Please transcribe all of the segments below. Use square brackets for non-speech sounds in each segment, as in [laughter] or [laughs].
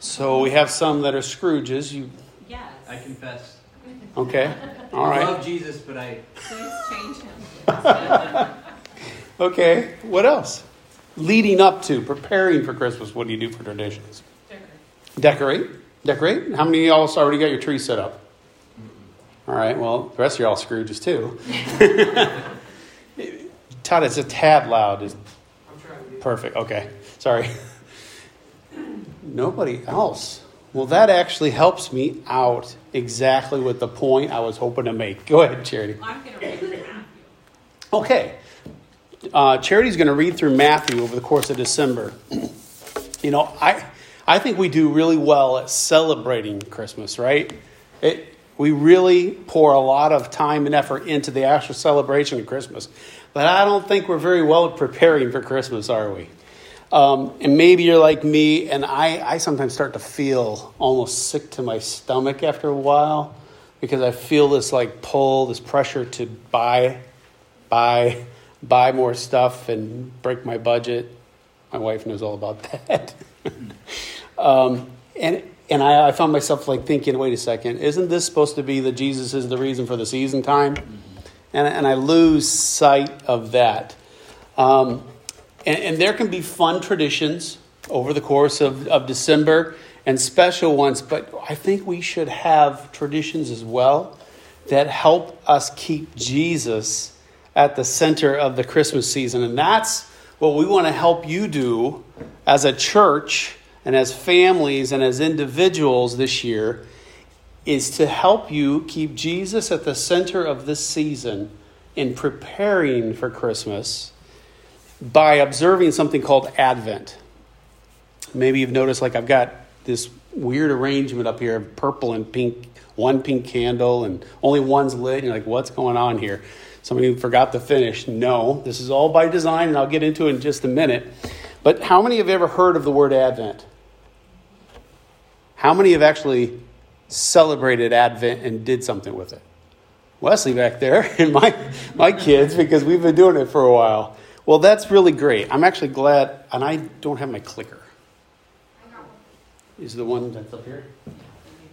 So we have some that are Scrooges. You Yes. I confess. okay? All right. I love Jesus, but I Please change him. [laughs] Okay. What else? Leading up to, preparing for Christmas. What do you do for traditions? Decorate. Decorate. Decorate. How many of y'all already got your tree set up? All right. Well, the rest of y'all Scrooges too. [laughs] Todd, it's a tad loud. Is I'm trying to do perfect. Okay. Sorry. Nobody else. Well, that actually helps me out exactly with the point I was hoping to make. [laughs] Go ahead, Charity. I'm going to read from Matthew. Okay. Uh, Charity's going to read through Matthew over the course of December. [clears throat] you know, I, I think we do really well at celebrating Christmas, right? It, we really pour a lot of time and effort into the actual celebration of Christmas. But I don't think we're very well preparing for Christmas, are we? Um, and maybe you're like me, and I, I sometimes start to feel almost sick to my stomach after a while because I feel this like pull, this pressure to buy, buy, buy more stuff and break my budget. My wife knows all about that. [laughs] um, and and I, I found myself like thinking, wait a second, isn't this supposed to be that Jesus is the reason for the season time? And, and I lose sight of that. Um, and, and there can be fun traditions over the course of, of December and special ones, but I think we should have traditions as well that help us keep Jesus at the center of the Christmas season. And that's what we want to help you do as a church and as families and as individuals this year is to help you keep Jesus at the center of this season in preparing for Christmas by observing something called Advent. Maybe you've noticed, like, I've got this weird arrangement up here of purple and pink, one pink candle, and only one's lit. You're like, what's going on here? Somebody forgot to finish. No, this is all by design, and I'll get into it in just a minute. But how many have ever heard of the word Advent? How many have actually celebrated Advent and did something with it? Wesley back there [laughs] and my, my kids, because we've been doing it for a while. Well, that's really great. I'm actually glad, and I don't have my clicker. Is the one that's up here?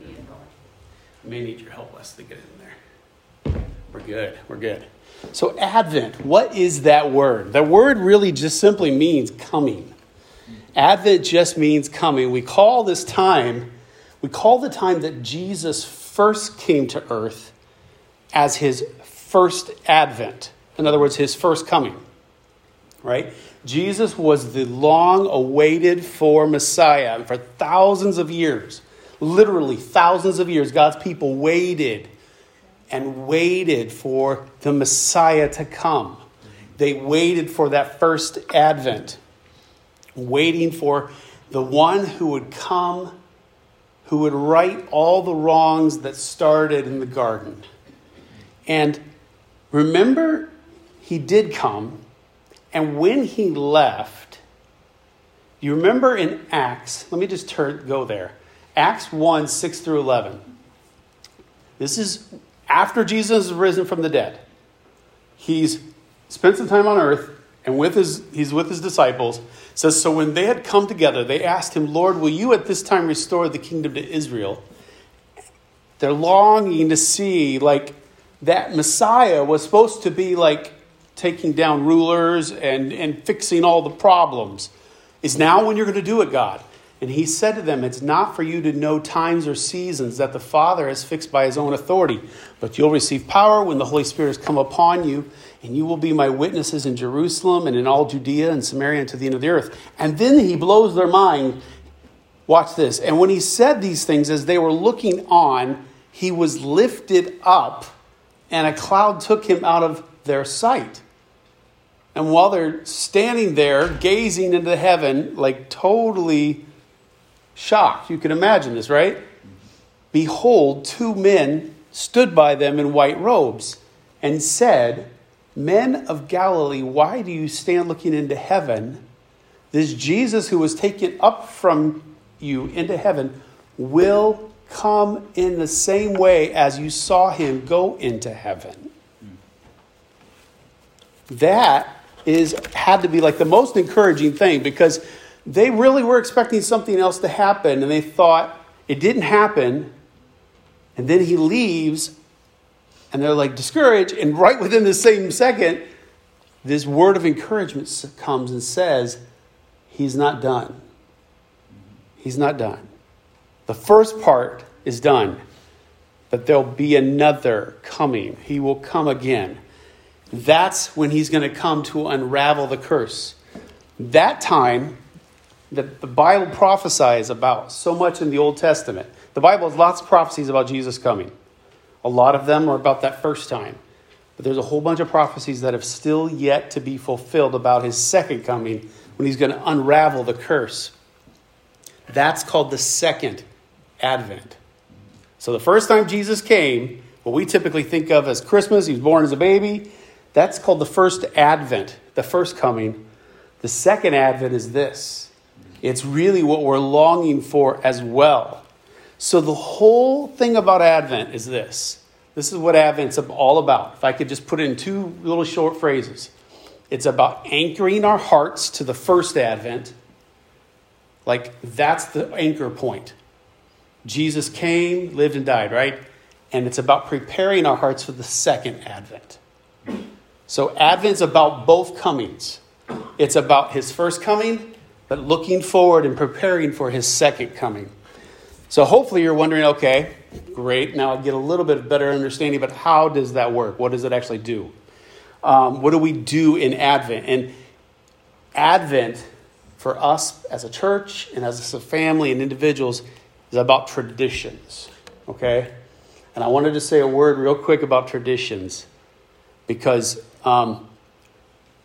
I may need your help, Wesley, to get in there. We're good. We're good. So, Advent, what is that word? That word really just simply means coming. Advent just means coming. We call this time, we call the time that Jesus first came to earth as his first advent. In other words, his first coming. Right? Jesus was the long awaited for Messiah. And for thousands of years, literally thousands of years, God's people waited and waited for the Messiah to come. They waited for that first advent, waiting for the one who would come, who would right all the wrongs that started in the garden. And remember, he did come, and when he left, you remember in Acts, let me just turn, go there. Acts 1 6 through 11. This is after Jesus is risen from the dead. He's spent some time on earth and with his, he's with his disciples. It says, So when they had come together, they asked him, Lord, will you at this time restore the kingdom to Israel? They're longing to see, like, that Messiah was supposed to be like taking down rulers and, and fixing all the problems. Is now when you're going to do it, God. And he said to them, It's not for you to know times or seasons that the Father has fixed by his own authority, but you'll receive power when the Holy Spirit has come upon you, and you will be my witnesses in Jerusalem and in all Judea and Samaria and to the end of the earth. And then he blows their mind. Watch this. And when he said these things, as they were looking on, he was lifted up, and a cloud took him out of their sight. And while they're standing there gazing into heaven, like totally shocked, you can imagine this, right? Behold, two men stood by them in white robes and said, Men of Galilee, why do you stand looking into heaven? This Jesus who was taken up from you into heaven will come in the same way as you saw him go into heaven. That is had to be like the most encouraging thing because they really were expecting something else to happen, and they thought it didn't happen. And then he leaves, and they're like discouraged. And right within the same second, this word of encouragement comes and says, He's not done. He's not done. The first part is done, but there'll be another coming. He will come again. That's when he's going to come to unravel the curse. That time that the Bible prophesies about so much in the Old Testament. The Bible has lots of prophecies about Jesus coming. A lot of them are about that first time. But there's a whole bunch of prophecies that have still yet to be fulfilled about his second coming when he's going to unravel the curse. That's called the second advent. So the first time Jesus came, what we typically think of as Christmas, he was born as a baby, that's called the first advent, the first coming. The second advent is this it's really what we're longing for as well. So the whole thing about Advent is this. This is what Advent's all about. If I could just put it in two little short phrases. It's about anchoring our hearts to the first Advent. Like that's the anchor point. Jesus came, lived, and died, right? And it's about preparing our hearts for the second Advent. So Advent's about both comings. It's about his first coming but looking forward and preparing for his second coming. So hopefully you're wondering, okay, great, now I get a little bit better understanding, but how does that work? What does it actually do? Um, what do we do in Advent? And Advent, for us as a church and as a family and individuals, is about traditions, okay? And I wanted to say a word real quick about traditions because um,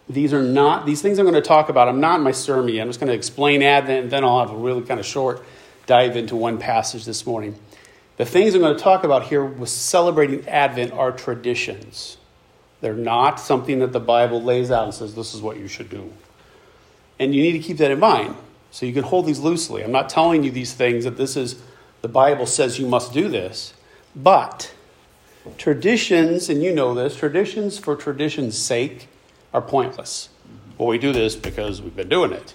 these are not, these things I'm going to talk about, I'm not in my sermon yet. I'm just going to explain Advent, and then I'll have a really kind of short dive into one passage this morning. The things I'm going to talk about here with celebrating Advent are traditions. They're not something that the Bible lays out and says, this is what you should do. And you need to keep that in mind so you can hold these loosely. I'm not telling you these things that this is, the Bible says you must do this. But traditions, and you know this, traditions for tradition's sake are pointless. Well, we do this because we've been doing it.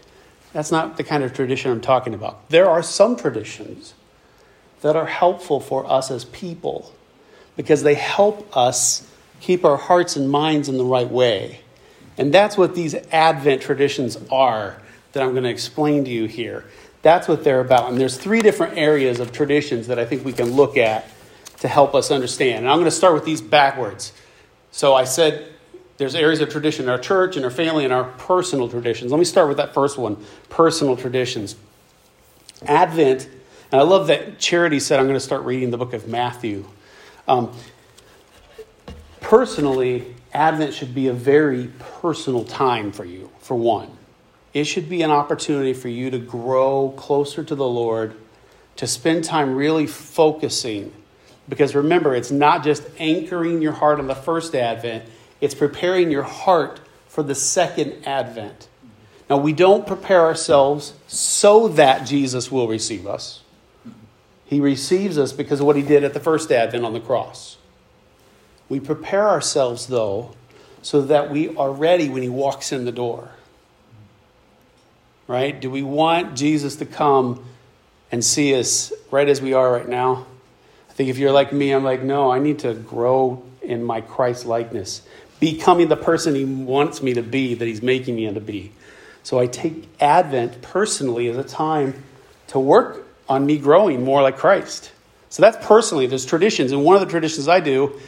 That's not the kind of tradition I'm talking about. There are some traditions that are helpful for us as people because they help us keep our hearts and minds in the right way. And that's what these Advent traditions are that I'm going to explain to you here. That's what they're about. And there's three different areas of traditions that I think we can look at to help us understand. And I'm going to start with these backwards. So I said there's areas of tradition in our church, in our family, and our personal traditions. Let me start with that first one personal traditions. Advent, and I love that Charity said, I'm going to start reading the book of Matthew. Um, personally, Advent should be a very personal time for you, for one. It should be an opportunity for you to grow closer to the Lord, to spend time really focusing. Because remember, it's not just anchoring your heart on the first Advent, it's preparing your heart for the second advent. Now, we don't prepare ourselves so that Jesus will receive us. He receives us because of what he did at the first advent on the cross. We prepare ourselves, though, so that we are ready when he walks in the door. Right? Do we want Jesus to come and see us right as we are right now? Think if you're like me, I'm like, no, I need to grow in my Christ likeness becoming the person he wants me to be, that he's making me into be. So I take Advent personally as a time to work on me growing more like Christ. So that's personally, there's traditions. And one of the traditions I do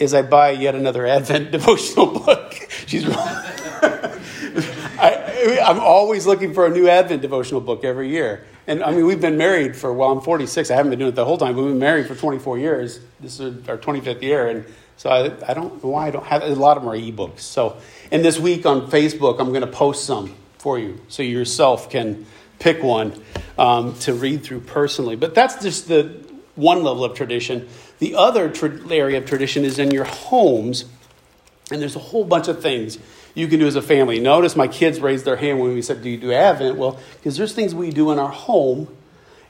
is I buy yet another Advent [laughs] devotional book. She's [laughs] I'm always looking for a new Advent devotional book every year. And I mean, we've been married for, well, I'm 46. I haven't been doing it the whole time, we've been married for 24 years. This is our 25th year. And so I, I don't know why I don't have a lot of them are ebooks. So, and this week on Facebook, I'm going to post some for you so you yourself can pick one um, to read through personally. But that's just the one level of tradition. The other tra- area of tradition is in your homes, and there's a whole bunch of things you can do as a family. Notice my kids raised their hand when we said, Do you do Advent? Well, because there's things we do in our home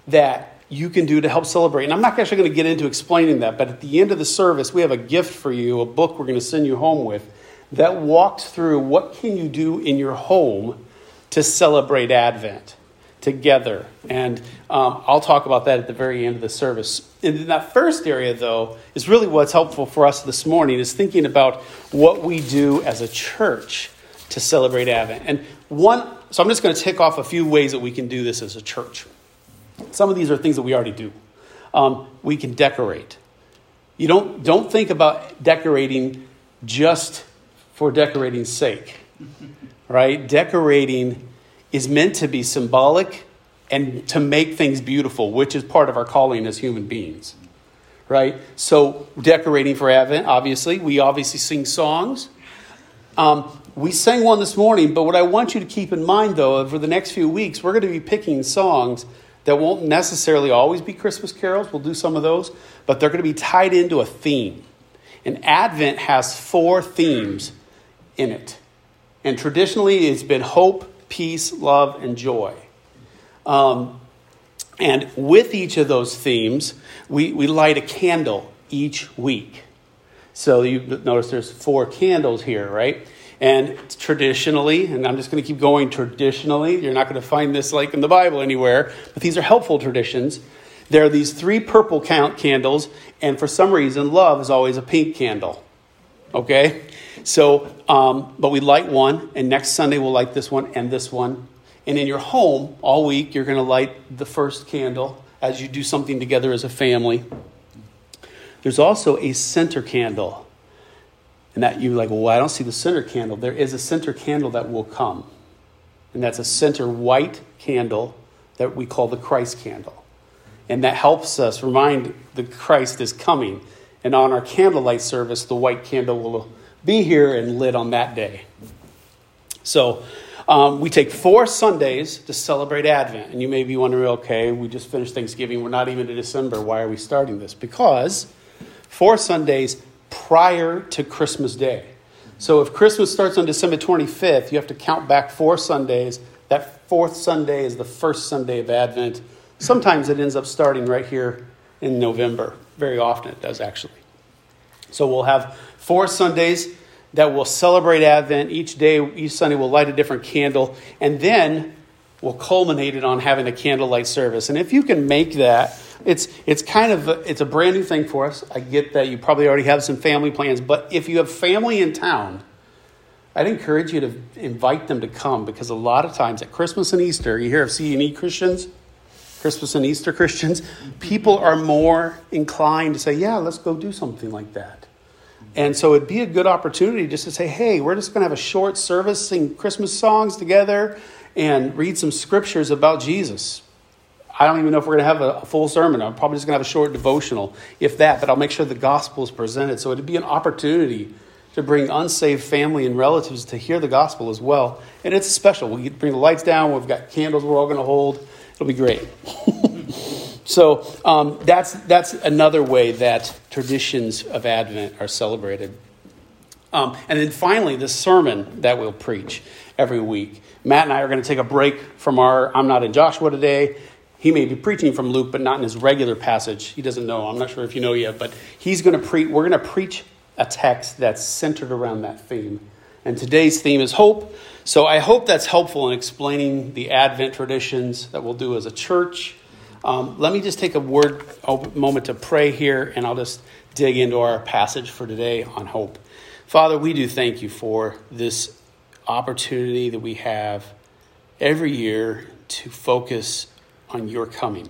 that you can do to help celebrate. And I'm not actually going to get into explaining that, but at the end of the service, we have a gift for you, a book we're going to send you home with that walks through what can you do in your home to celebrate Advent. Together. And um, I'll talk about that at the very end of the service. And In that first area, though, is really what's helpful for us this morning is thinking about what we do as a church to celebrate Advent. And one, so I'm just going to tick off a few ways that we can do this as a church. Some of these are things that we already do. Um, we can decorate. You don't, don't think about decorating just for decorating's sake, right? Decorating is meant to be symbolic and to make things beautiful, which is part of our calling as human beings, right? So, decorating for Advent, obviously, we obviously sing songs. Um, we sang one this morning, but what I want you to keep in mind, though, over the next few weeks, we're going to be picking songs that won't necessarily always be Christmas carols. We'll do some of those, but they're going to be tied into a theme. And Advent has four themes in it. And traditionally, it's been hope, peace, love, and joy. Um, and with each of those themes, we, we light a candle each week. So you notice there's four candles here, right? And traditionally, and I'm just going to keep going traditionally, you're not going to find this like in the Bible anywhere, but these are helpful traditions. There are these three purple count candles, and for some reason, love is always a pink candle. Okay? So, um, but we light one, and next Sunday we'll light this one and this one. And in your home, all week, you're going to light the first candle as you do something together as a family. There's also a center candle. And that you're like, well, I don't see the center candle. There is a center candle that will come. And that's a center white candle that we call the Christ candle. And that helps us remind the Christ is coming. And on our candlelight service, the white candle will be here and lit on that day. So um, we take four Sundays to celebrate Advent. And you may be wondering, okay, we just finished Thanksgiving. We're not even in December. Why are we starting this? Because four Sundays prior to Christmas Day. So if Christmas starts on December 25th, you have to count back four Sundays. That fourth Sunday is the first Sunday of Advent. Sometimes it ends up starting right here in November. Very often it does, actually. So we'll have four Sundays that will celebrate Advent. Each day, each Sunday, we'll light a different candle, and then we'll culminate it on having a candlelight service. And if you can make that, it's it's kind of a, it's a brand new thing for us. I get that you probably already have some family plans, but if you have family in town, I'd encourage you to invite them to come because a lot of times at Christmas and Easter, you hear of C&E Christians, Christmas and Easter Christians, people are more inclined to say, "Yeah, let's go do something like that." And so it'd be a good opportunity just to say, hey, we're just going to have a short service, sing Christmas songs together, and read some scriptures about Jesus. I don't even know if we're going to have a, full sermon. I'm probably just going to have a short devotional, if that, but I'll make sure the gospel is presented. So it'd be an opportunity to bring unsaved family and relatives to hear the gospel as well. And it's special. We bring the lights down, we've got candles we're all going to hold. It'll be great. [laughs] So um, that's, that's another way that traditions of Advent are celebrated. Um, and then finally, the sermon that we'll preach every week. Matt and I are going to take a break from our I'm not in Joshua today. He may be preaching from Luke, but not in his regular passage. He doesn't know. I'm not sure if you know yet, but he's going to preach. We're going to preach a text that's centered around that theme. And today's theme is hope. So I hope that's helpful in explaining the Advent traditions that we'll do as a church um, let me just take a word, a moment to pray here, and I'll just dig into our passage for today on hope. Father, we do thank you for this opportunity that we have every year to focus on your coming,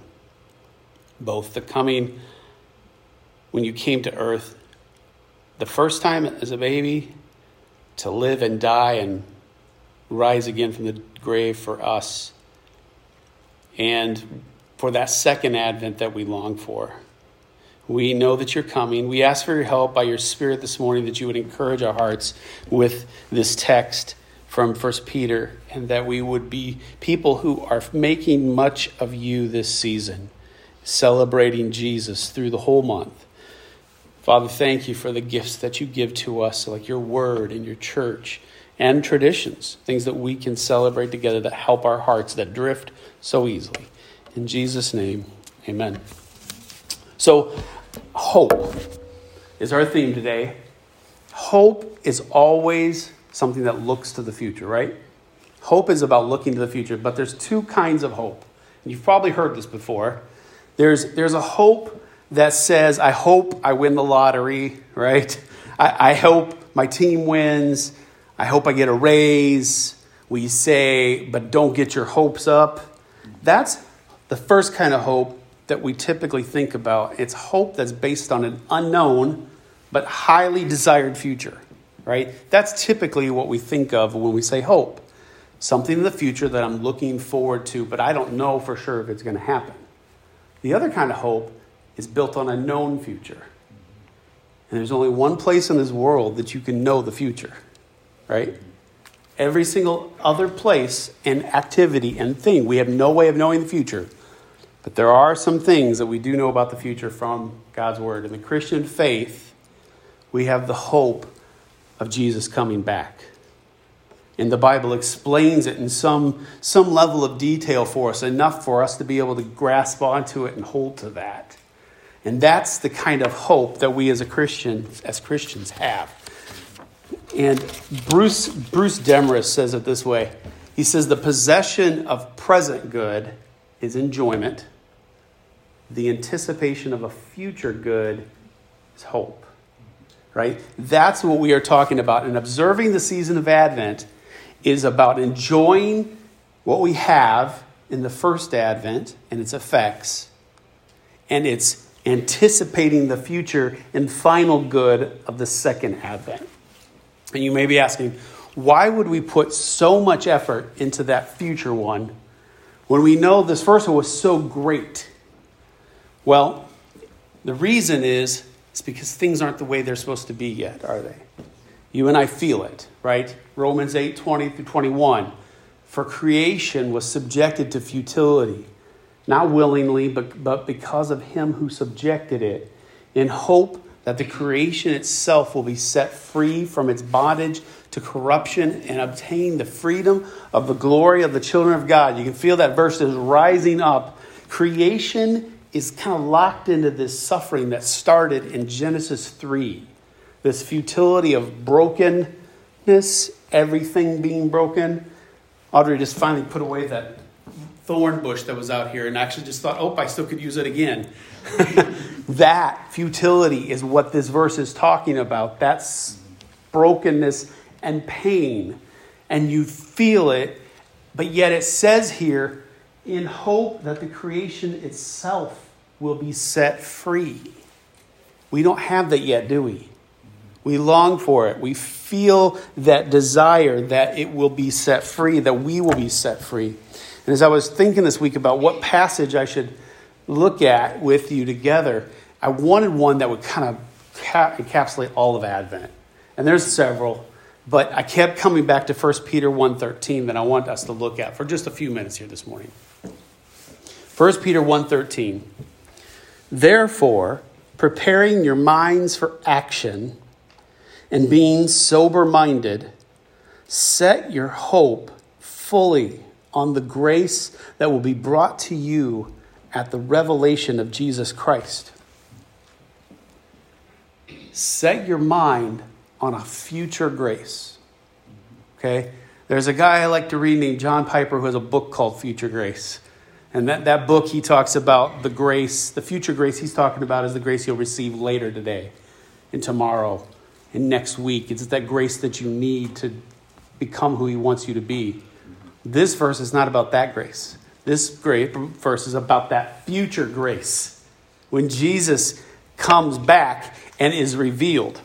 both the coming when you came to earth, the first time as a baby, to live and die and rise again from the grave for us, and for that second advent that we long for. We know that you're coming. We ask for your help by your Spirit this morning that you would encourage our hearts with this text from 1 Peter and that we would be people who are making much of you this season, celebrating Jesus through the whole month. Father, thank you for the gifts that you give to us, like your word and your church and traditions, things that we can celebrate together that help our hearts that drift so easily. In Jesus' name, amen. So, hope is our theme today. Hope is always something that looks to the future, right? Hope is about looking to the future, but there's two kinds of hope. And you've probably heard this before. There's, there's a hope that says, I hope I win the lottery, [laughs] right? I, I hope my team wins. I hope I get a raise. We say, but don't get your hopes up. That's the first kind of hope that we typically think about. It's hope that's based on an unknown but highly desired future, right? That's typically what we think of when we say hope. Something in the future that I'm looking forward to, but I don't know for sure if it's going to happen. The other kind of hope is built on a known future. And there's only one place in this world that you can know the future, right? Every single other place and activity and thing, we have no way of knowing the future. But there are some things that we do know about the future from God's Word. In the Christian faith, we have the hope of Jesus coming back. And the Bible explains it in some, some level of detail for us, enough for us to be able to grasp onto it and hold to that. And that's the kind of hope that we as a Christian, as Christians have. And Bruce, Bruce Demarest says it this way. He says, The possession of present good is enjoyment, the anticipation of a future good is hope. Right? That's what we are talking about. And observing the season of Advent is about enjoying what we have in the first Advent and its effects, and it's anticipating the future and final good of the second Advent. And you may be asking, why would we put so much effort into that future one when we know this first one was so great? Well, the reason is it's because things aren't the way they're supposed to be yet, are they? You and I feel it, right? Romans 8 20 through 21. For creation was subjected to futility, not willingly, but, but because of him who subjected it, in hope that the creation itself will be set free from its bondage to corruption and obtain the freedom of the glory of the children of God. You can feel that verse is rising up. Creation is kind of locked into this suffering that started in Genesis 3. This futility of brokenness, everything being broken. Audrey just finally put away that thorn bush that was out here and actually just thought, oh, I still could use it again. [laughs] that futility is what this verse is talking about. That's brokenness and pain. And you feel it, but yet it says here, in hope that the creation itself will be set free. We don't have that yet, do we? We long for it. We feel that desire that it will be set free, that we will be set free. And as I was thinking this week about what passage I should look at with you together, I wanted one that would kind of encapsulate all of Advent. And there's several, but I kept coming back to 1 Peter 1:13 that I want us to look at for just a few minutes here this morning. 1 Peter 1:13 Therefore, preparing your minds for action and being sober-minded, set your hope fully on the grace that will be brought to you at the revelation of Jesus Christ. Set your mind on a future grace. Okay? There's a guy I like to read named John Piper who has a book called Future Grace. And that, that book, he talks about the grace, the future grace he's talking about is the grace you'll receive later today and tomorrow and next week. It's that grace that you need to become who he wants you to be. This verse is not about that grace. This great verse is about that future grace when Jesus comes back and is revealed.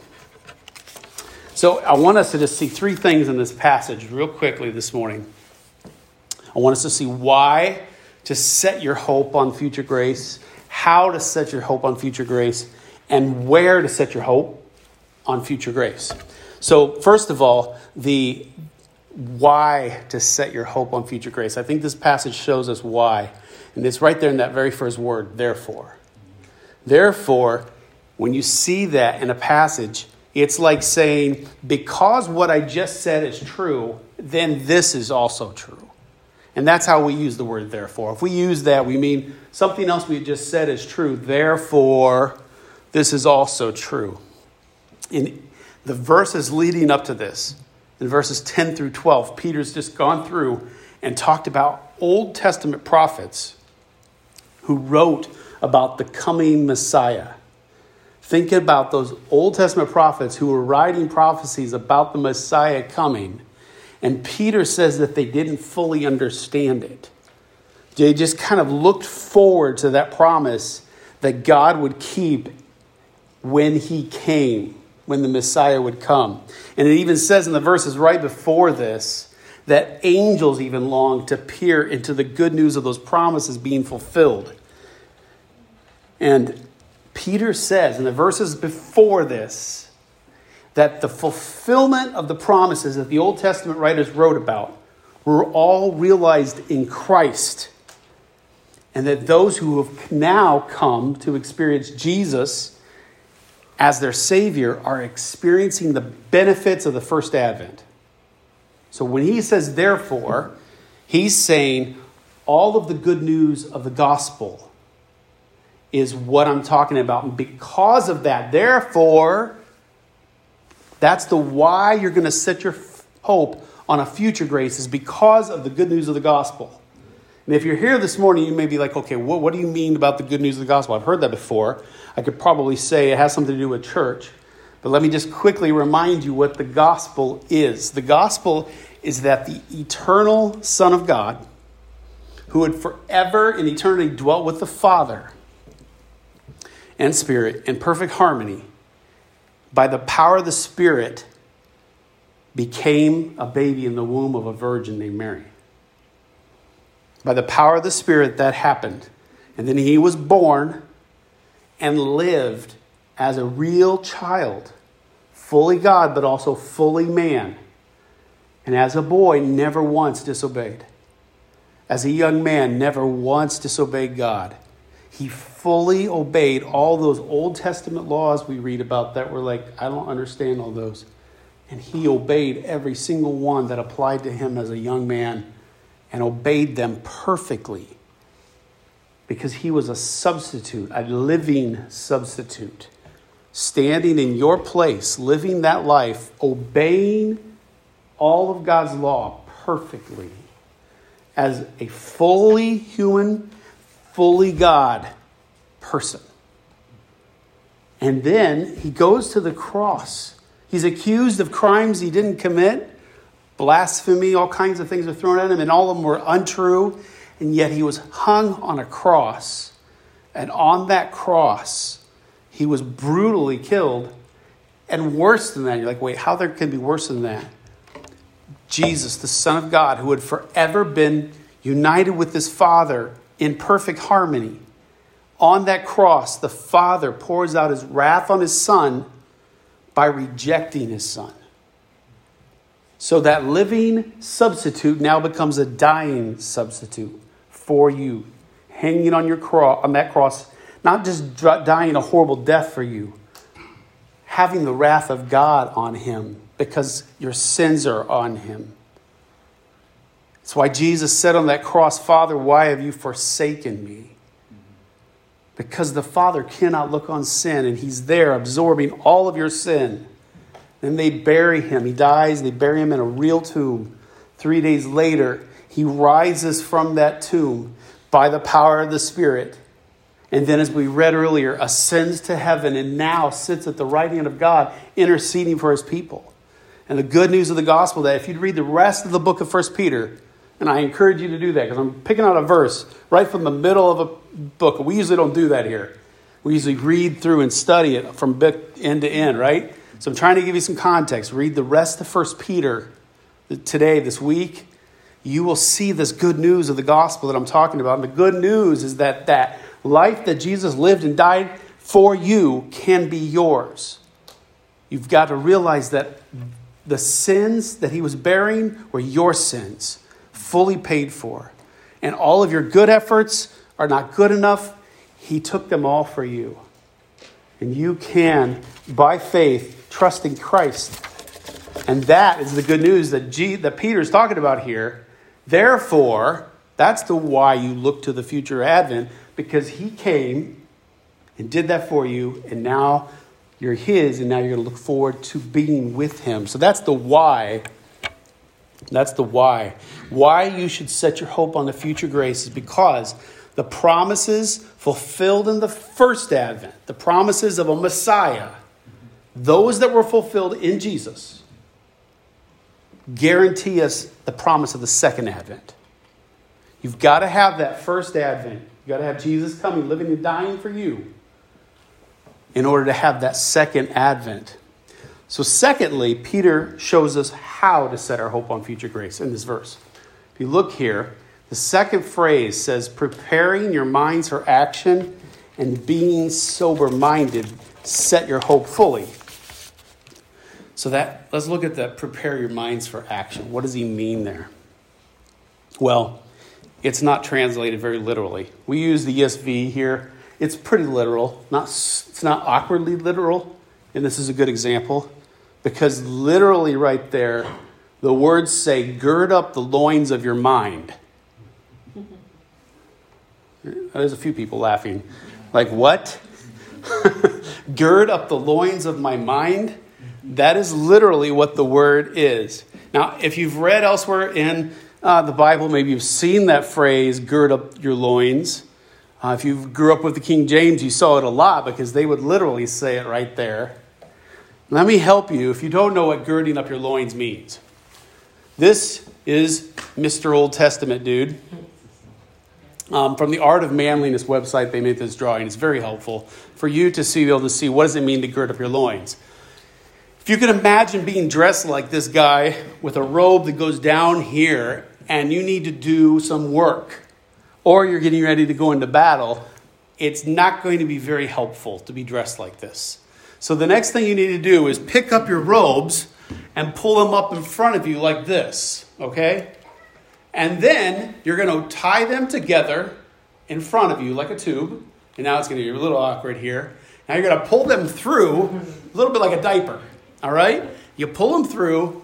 So I want us to just see three things in this passage real quickly this morning. I want us to see why to set your hope on future grace, how to set your hope on future grace, and where to set your hope on future grace. So, first of all, the why to set your hope on future grace. I think this passage shows us why. And it's right there in that very first word, therefore. Therefore, when you see that in a passage, it's like saying, because what I just said is true, then this is also true. And that's how we use the word therefore. If we use that, we mean something else we just said is true. Therefore, this is also true. In the verses leading up to this, in verses 10 through 12, Peter's just gone through and talked about Old Testament prophets who wrote about the coming Messiah. Think about those Old Testament prophets who were writing prophecies about the Messiah coming. And Peter says that they didn't fully understand it. They just kind of looked forward to that promise that God would keep when he came, when the Messiah would come. And it even says in the verses right before this that angels even long to peer into the good news of those promises being fulfilled. And Peter says in the verses before this that the fulfillment of the promises that the Old Testament writers wrote about were all realized in Christ. And that those who have now come to experience Jesus as their Savior are experiencing the benefits of the first advent. So when he says, therefore, he's saying all of the good news of the gospel is what I'm talking about. And because of that, therefore, that's the why you're going to set your hope on a future grace, is because of the good news of the gospel. And if you're here this morning, you may be like, okay, what, what do you mean about the good news of the gospel? I've heard that before. I could probably say it has something to do with church. But let me just quickly remind you what the gospel is. The gospel is that the eternal Son of God, who would forever in eternity dwell with the Father and Spirit in perfect harmony, by the power of the Spirit, became a baby in the womb of a virgin named Mary. By the power of the Spirit, that happened. And then he was born and lived as a real child, fully God, but also fully man. And as a boy, never once disobeyed. As a young man, never once disobeyed God. He fully obeyed all those Old Testament laws we read about that were like, I don't understand all those. And he obeyed every single one that applied to him as a young man and obeyed them perfectly because he was a substitute, a living substitute, standing in your place, living that life, obeying all of God's law perfectly as a fully human, fully God person. And then he goes to the cross. He's accused of crimes he didn't commit, blasphemy, all kinds of things are thrown at him, and all of them were untrue and yet he was hung on a cross. And on that cross, he was brutally killed. And worse than that, you're like, wait, how there can be worse than that? Jesus, the Son of God, who had forever been united with his Father in perfect harmony, on that cross, the Father pours out his wrath on his Son by rejecting his Son. So that living substitute now becomes a dying substitute for you, hanging on your cross, on that cross, not just dying a horrible death for you, having the wrath of God on him because your sins are on him. That's why Jesus said on that cross, Father, why have you forsaken me? Because the Father cannot look on sin, and He's there absorbing all of your sin. Then they bury him. He dies, they bury him in a real tomb. Three days later, he rises from that tomb by the power of the Spirit. And then, as we read earlier, ascends to heaven and now sits at the right hand of God, interceding for his people. And the good news of the gospel that if you'd read the rest of the book of 1 Peter, and I encourage you to do that because I'm picking out a verse right from the middle of a book. We usually don't do that here. We usually read through and study it from end to end, right? So I'm trying to give you some context. Read the rest of 1 Peter today, this week, you will see this good news of the gospel that I'm talking about. And the good news is that that life that Jesus lived and died for you can be yours. You've got to realize that the sins that he was bearing were your sins, fully paid for. And all of your good efforts are not good enough. He took them all for you. And you can, by faith, trust in Christ. And that is the good news that, G, that Peter's talking about here Therefore, that's the why you look to the future advent, because he came and did that for you, and now you're his, and now you're going to look forward to being with him. So that's the why That's the why. Why you should set your hope on the future grace is because the promises fulfilled in the first advent, the promises of a Messiah, those that were fulfilled in Jesus, guarantee us the promise of the second advent. You've got to have that first advent. You've got to have Jesus coming, living and dying for you in order to have that second advent. So, secondly, Peter shows us how to set our hope on future grace in this verse. If you look here, the second phrase says, preparing your minds for action and being sober minded, set your hope fully. So that let's look at that prepare your minds for action. What does he mean there? Well, it's not translated very literally. We use the ESV here. It's pretty literal. Not it's not awkwardly literal, and this is a good example because literally right there the words say gird up the loins of your mind. There's a few people laughing. Like, what? [laughs] Gird up the loins of my mind? That is literally what the word is. Now, if you've read elsewhere in uh, the Bible, maybe you've seen that phrase, gird up your loins. Uh, if you grew up with the King James, you saw it a lot because they would literally say it right there. Let me help you if you don't know what girding up your loins means. This is Mr. Old Testament, dude. Um, from the Art of Manliness website, they made this drawing. It's very helpful for you to see, be able to see what does it mean to gird up your loins. If you can imagine being dressed like this guy with a robe that goes down here, and you need to do some work, or you're getting ready to go into battle, it's not going to be very helpful to be dressed like this. So the next thing you need to do is pick up your robes and pull them up in front of you like this, okay? And then you're going to tie them together in front of you like a tube. And now it's going to be a little awkward here. Now you're going to pull them through a little bit like a diaper. All right? You pull them through,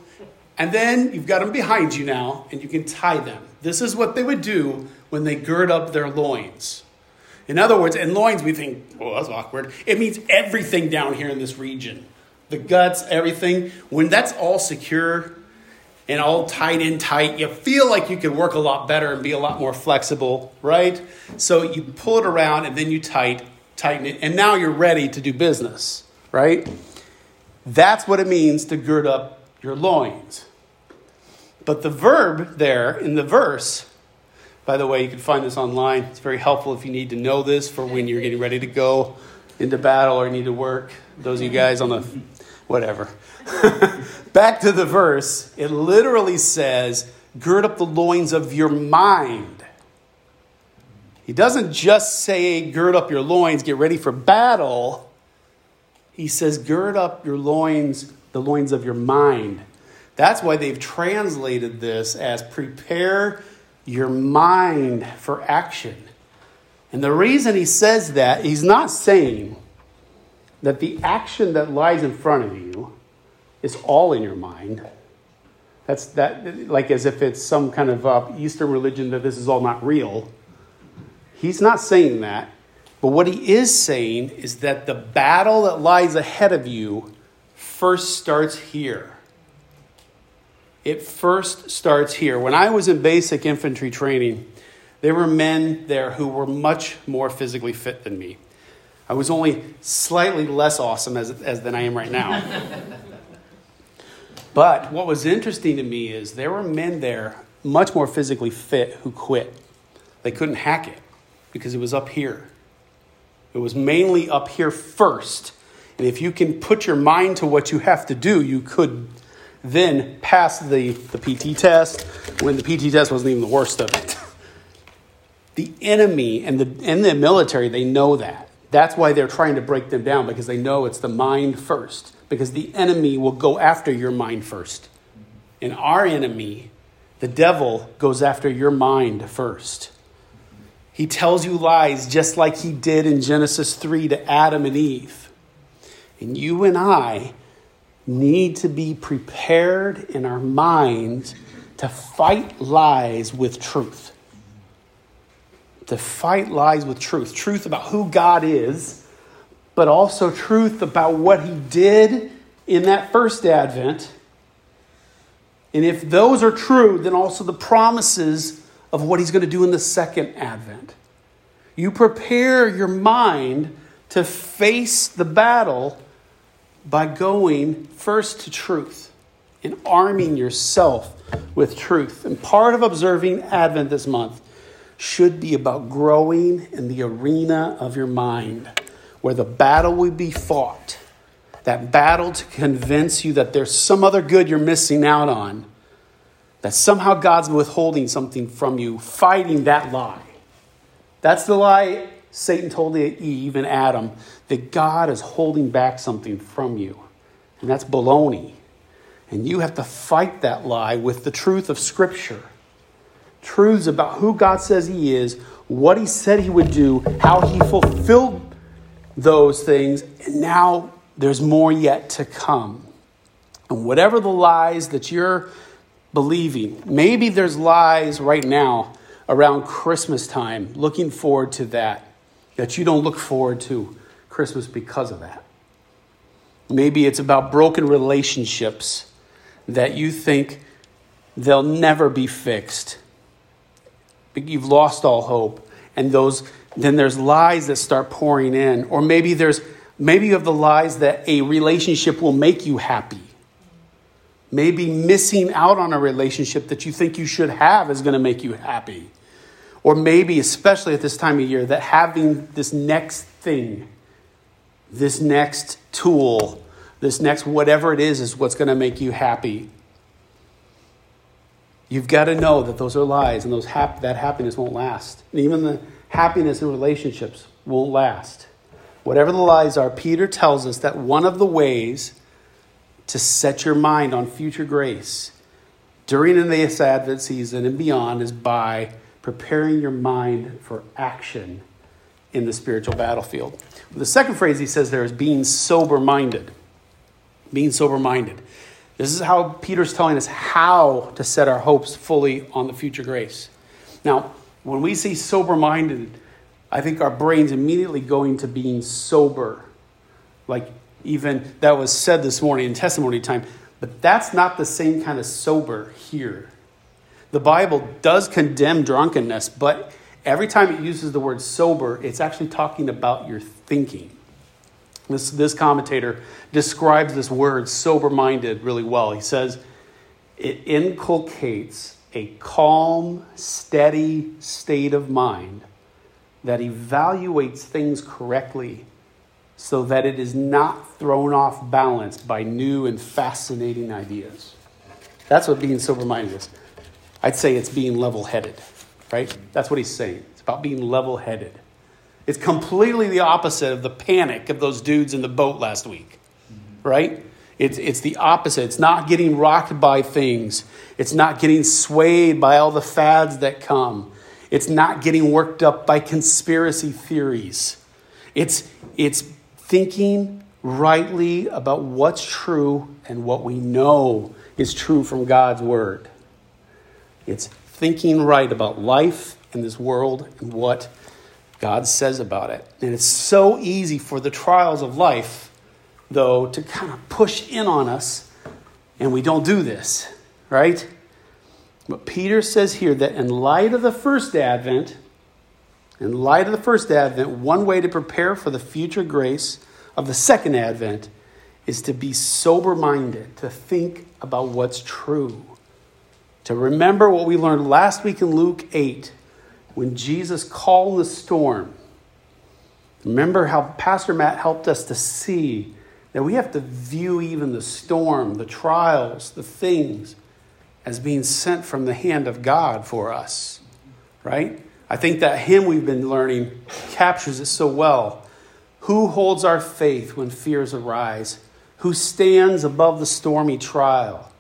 and then you've got them behind you now, and you can tie them. This is what they would do when they gird up their loins. In other words, in loins, we think, oh, that's awkward. It means everything down here in this region the guts, everything. When that's all secure, and all tied in tight, you feel like you can work a lot better and be a lot more flexible, right? So you pull it around and then you tight, tighten it, and now you're ready to do business, right? That's what it means to gird up your loins. But the verb there in the verse, by the way, you can find this online. It's very helpful if you need to know this for when you're getting ready to go into battle or need to work. Those of you guys on the whatever. [laughs] Back to the verse, it literally says, gird up the loins of your mind. He doesn't just say, gird up your loins, get ready for battle. He says, gird up your loins, the loins of your mind. That's why they've translated this as prepare your mind for action. And the reason he says that, he's not saying that the action that lies in front of you is all in your mind. That's that, like as if it's some kind of uh, Eastern religion that this is all not real. He's not saying that. But what he is saying is that the battle that lies ahead of you first starts here. It first starts here. When I was in basic infantry training, there were men there who were much more physically fit than me. I was only slightly less awesome as, as than I am right now. [laughs] But what was interesting to me is there were men there, much more physically fit, who quit. They couldn't hack it because it was up here. It was mainly up here first. And if you can put your mind to what you have to do, you could then pass the, the PT test when the PT test wasn't even the worst of it. [laughs] The enemy and the, and the military, they know that. That's why they're trying to break them down because they know it's the mind first because the enemy will go after your mind first. And our enemy, the devil, goes after your mind first. He tells you lies just like he did in Genesis 3 to Adam and Eve. And you and I need to be prepared in our minds to fight lies with truth. To fight lies with truth. Truth about who God is but also truth about what he did in that first advent And if those are true, then also the promises of what he's going to do in the second advent. You prepare your mind to face the battle by going first to truth and arming yourself with truth. And part of observing Advent this month should be about growing in the arena of your mind where the battle will be fought. That battle to convince you that there's some other good you're missing out on, that somehow God's withholding something from you, fighting that lie. That's the lie Satan told Eve and Adam that God is holding back something from you. And that's baloney. And you have to fight that lie with the truth of Scripture. Truths about who God says He is, what He said He would do, how He fulfilled those things, and now there's more yet to come. And whatever the lies that you're believing, maybe there's lies right now around Christmas time, looking forward to that that you don't look forward to Christmas because of that. Maybe it's about broken relationships that you think they'll never be fixed. You've lost all hope. And those then there's lies that start pouring in. Or maybe there's maybe you have the lies that a relationship will make you happy. Maybe missing out on a relationship that you think you should have is going to make you happy. Or maybe, especially at this time of year, that having this next thing, this next tool, this next whatever it is, is what's going to make you happy. You've got to know that those are lies and those hap- that happiness won't last. And even the happiness in relationships won't last. Whatever the lies are, Peter tells us that one of the ways to set your mind on future grace during this Advent season and beyond is by preparing your mind for action in the spiritual battlefield. The second phrase he says there is being sober minded. Being sober minded. This is how Peter's telling us how to set our hopes fully on the future grace. Now, when we say sober minded, I think our brains immediately go into being sober. Like even that was said this morning in testimony time, but that's not the same kind of sober here. The Bible does condemn drunkenness, but every time it uses the word sober, it's actually talking about your thinking. This, this commentator describes this word sober minded really well. He says it inculcates a calm, steady state of mind that evaluates things correctly so that it is not thrown off balance by new and fascinating ideas. That's what being sober minded is. I'd say it's being level headed, right? That's what he's saying. It's about being level headed. It's completely the opposite of the panic of those dudes in the boat last week, right? It's, it's the opposite. It's not getting rocked by things, it's not getting swayed by all the fads that come, it's not getting worked up by conspiracy theories. It's, it's thinking rightly about what's true and what we know is true from God's word. It's thinking right about life and this world and what God says about it. And it's so easy for the trials of life, though, to kind of push in on us, and we don't do this, right? But Peter says here that in light of the first advent, in light of the first advent, one way to prepare for the future grace of the second advent is to be sober minded, to think about what's true to remember what we learned last week in Luke 8 when Jesus called the storm. Remember how Pastor Matt helped us to see that we have to view even the storm, the trials, the things as being sent from the hand of God for us, right? I think that hymn we've been learning captures it so well. Who holds our faith when fears arise? Who stands above the stormy trial?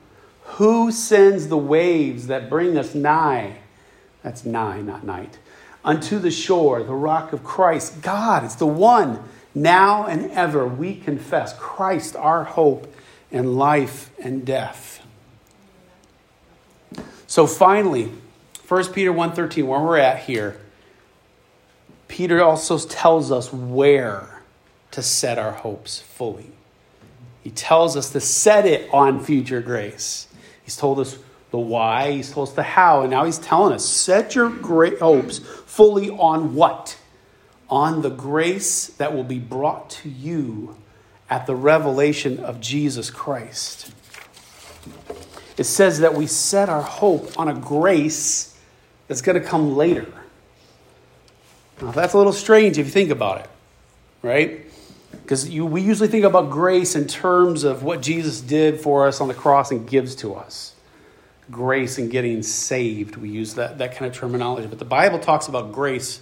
Who sends the waves that bring us nigh? That's nigh, not night. Unto the shore, the rock of Christ. God, it's the one. Now and ever we confess Christ, our hope in life and death. So finally, 1 Peter 1:13, where we're at here, Peter also tells us where to set our hopes fully. He tells us to set it on future grace. He's told us the why, he's told us the how, and now he's telling us set your great hopes fully on what? On the grace that will be brought to you at the revelation of Jesus Christ. It says that we set our hope on a grace that's going to come later. Now, that's a little strange if you think about it, right? Because we usually think about grace in terms of what Jesus did for us on the cross and gives to us. Grace and getting saved. We use that, that kind of terminology. But the Bible talks about grace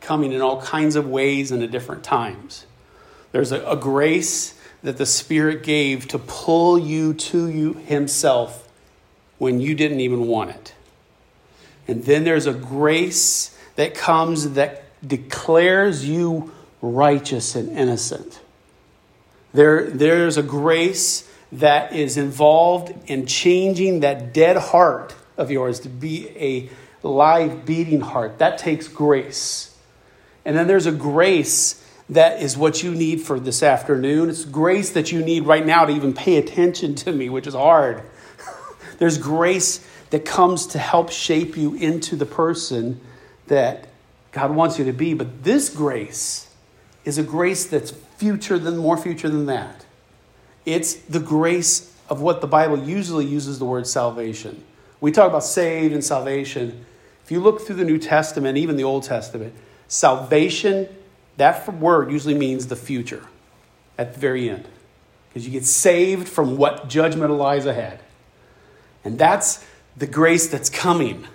coming in all kinds of ways and at different times. There's a, a grace that the Spirit gave to pull you to you Himself when you didn't even want it. And then there's a grace that comes that declares you righteous and innocent. There, there's a grace that is involved in changing that dead heart of yours to be a live beating heart. That takes grace. And then there's a grace that is what you need for this afternoon. It's grace that you need right now to even pay attention to me, which is hard. [laughs] there's grace that comes to help shape you into the person that God wants you to be. But this grace is a grace that's future than more future than that. It's the grace of what the Bible usually uses the word salvation. We talk about saved and salvation. If you look through the New Testament, even the Old Testament, salvation, that word usually means the future at the very end. Because you get saved from what judgment lies ahead. And that's the grace that's coming.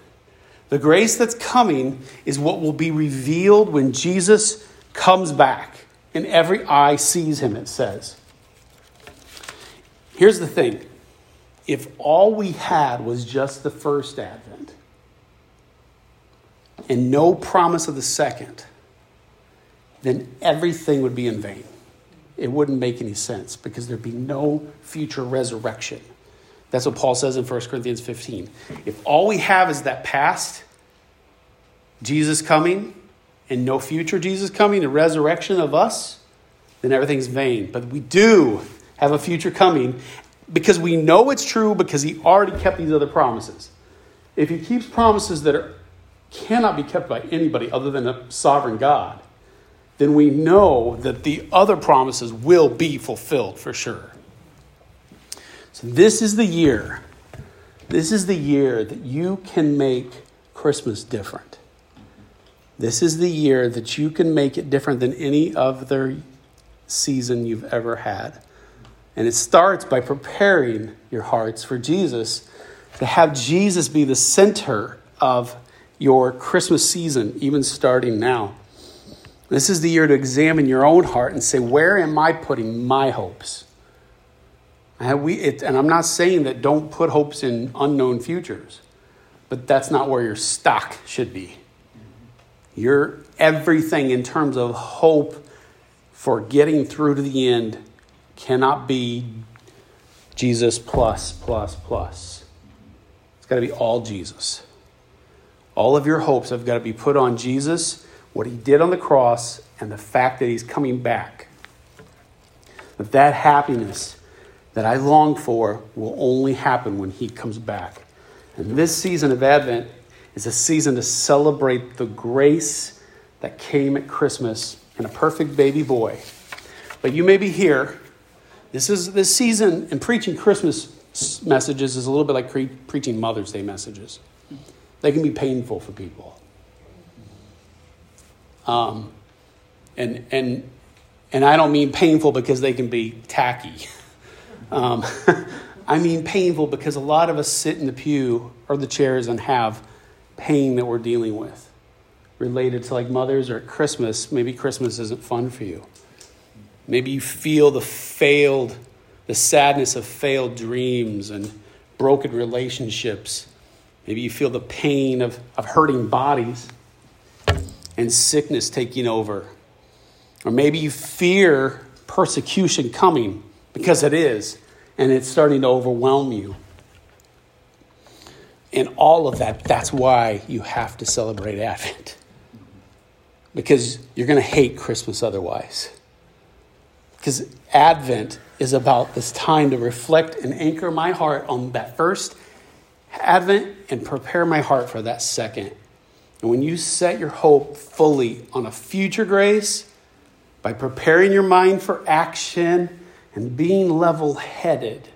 The grace that's coming is what will be revealed when Jesus comes back and every eye sees him, it says. Here's the thing if all we had was just the first advent and no promise of the second, then everything would be in vain. It wouldn't make any sense because there'd be no future resurrection. That's what Paul says in 1 Corinthians 15. If all we have is that past, Jesus coming, and no future Jesus coming, the resurrection of us, then everything's vain. But we do have a future coming because we know it's true because he already kept these other promises. If he keeps promises that are, cannot be kept by anybody other than a sovereign God, then we know that the other promises will be fulfilled for sure. So, this is the year. This is the year that you can make Christmas different. This is the year that you can make it different than any other season you've ever had. And it starts by preparing your hearts for Jesus, to have Jesus be the center of your Christmas season, even starting now. This is the year to examine your own heart and say, where am I putting my hopes? And, we, it, and I'm not saying that don't put hopes in unknown futures, but that's not where your stock should be. Your everything in terms of hope for getting through to the end cannot be Jesus plus, plus, plus. It's got to be all Jesus. All of your hopes have got to be put on Jesus, what he did on the cross, and the fact that he's coming back. That that happiness that I long for will only happen when he comes back. And this season of Advent is a season to celebrate the grace that came at Christmas in a perfect baby boy. But you may be here. This is this season and preaching Christmas messages is a little bit like pre- preaching Mother's Day messages. They can be painful for people. Um, and and and I don't mean painful because they can be tacky. [laughs] Um, [laughs] I mean painful because a lot of us sit in the pew or the chairs and have pain that we're dealing with related to like mothers or Christmas. Maybe Christmas isn't fun for you. Maybe you feel the failed, the sadness of failed dreams and broken relationships. Maybe you feel the pain of, of hurting bodies and sickness taking over. Or maybe you fear persecution coming because it is, and it's starting to overwhelm you. And all of that, that's why you have to celebrate Advent. Because you're going to hate Christmas otherwise. Because Advent is about this time to reflect and anchor my heart on that first Advent and prepare my heart for that second. And when you set your hope fully on a future grace, by preparing your mind for action and being level headed,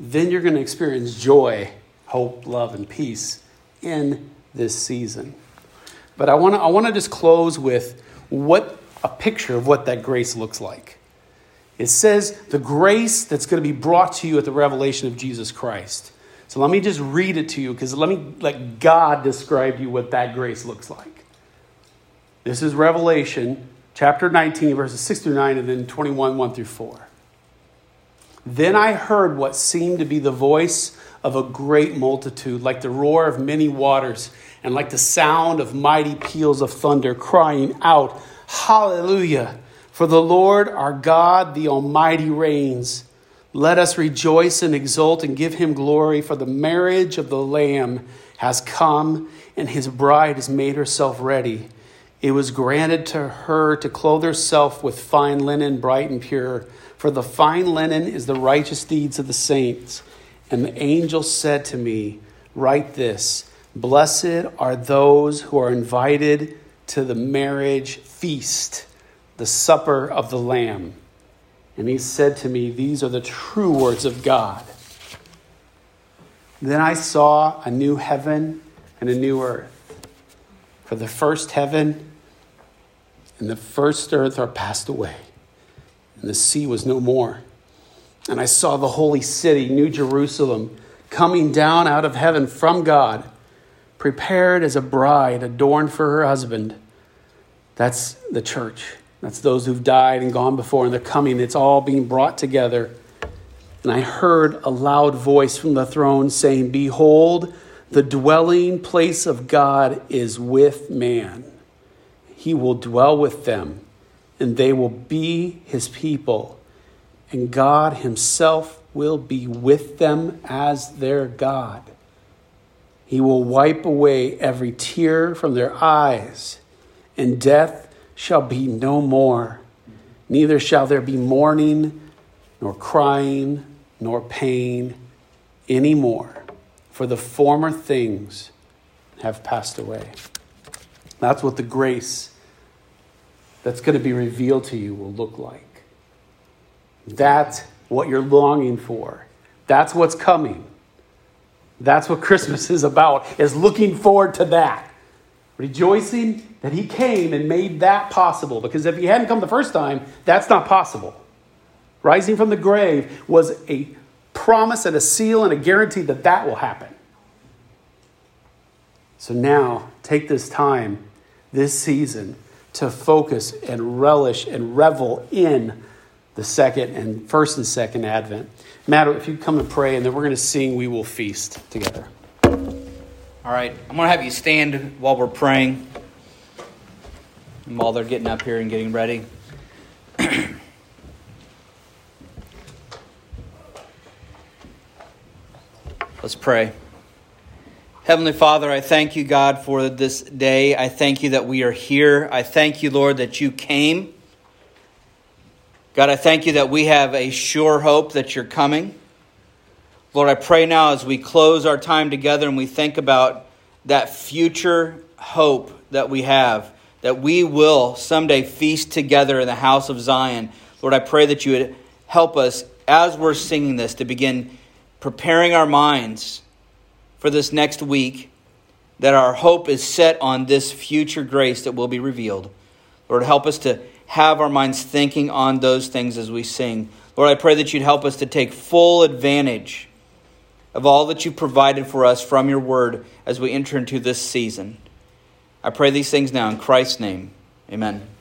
then you're going to experience joy, hope, love, and peace in this season. But I want to I want to just close with what a picture of what that grace looks like. It says the grace that's going to be brought to you at the revelation of Jesus Christ. So let me just read it to you because let me let God describe to you what that grace looks like. This is Revelation chapter 19, verses 6 through 9, and then 21, 1 through 4. Then I heard what seemed to be the voice of a great multitude, like the roar of many waters, and like the sound of mighty peals of thunder, crying out, Hallelujah! For the Lord our God, the Almighty, reigns. Let us rejoice and exult and give him glory, for the marriage of the Lamb has come, and his bride has made herself ready. It was granted to her to clothe herself with fine linen, bright and pure, for the fine linen is the righteous deeds of the saints. And the angel said to me, Write this Blessed are those who are invited to the marriage feast, the supper of the Lamb. And he said to me, These are the true words of God. Then I saw a new heaven and a new earth. For the first heaven and the first earth are passed away, and the sea was no more. And I saw the holy city, New Jerusalem, coming down out of heaven from God, prepared as a bride adorned for her husband. That's the church. That's those who've died and gone before, and they're coming. It's all being brought together. And I heard a loud voice from the throne saying, Behold, the dwelling place of God is with man. He will dwell with them, and they will be his people, and God himself will be with them as their God. He will wipe away every tear from their eyes, and death shall be no more. Neither shall there be mourning, nor crying, nor pain any more, for the former things have passed away. That's what the grace that's going to be revealed to you will look like. That's what you're longing for. That's what's coming. That's what Christmas [laughs] is about, is looking forward to that rejoicing that he came and made that possible. Because if he hadn't come the first time, that's not possible. Rising from the grave was a promise and a seal and a guarantee that that will happen. So now, take this time, this season, to focus and relish and revel in the second and first and second Advent. Matt, if you come and pray, and then we're going to sing We Will Feast together. All right, I'm going to have you stand while we're praying, and while they're getting up here and getting ready. [clears throat] Let's pray. Heavenly Father, I thank you, God, for this day. I thank you that we are here. I thank you, Lord, that you came. God, I thank you that we have a sure hope that you're coming. Lord, I pray now as we close our time together and we think about that future hope that we have, that we will someday feast together in the house of Zion. Lord, I pray that you would help us as we're singing this to begin preparing our minds for this next week, that our hope is set on this future grace that will be revealed. Lord, help us to have our minds thinking on those things as we sing. Lord, I pray that you'd help us to take full advantage of all that you've provided for us from your word as we enter into this season. I pray these things now in Christ's name. Amen.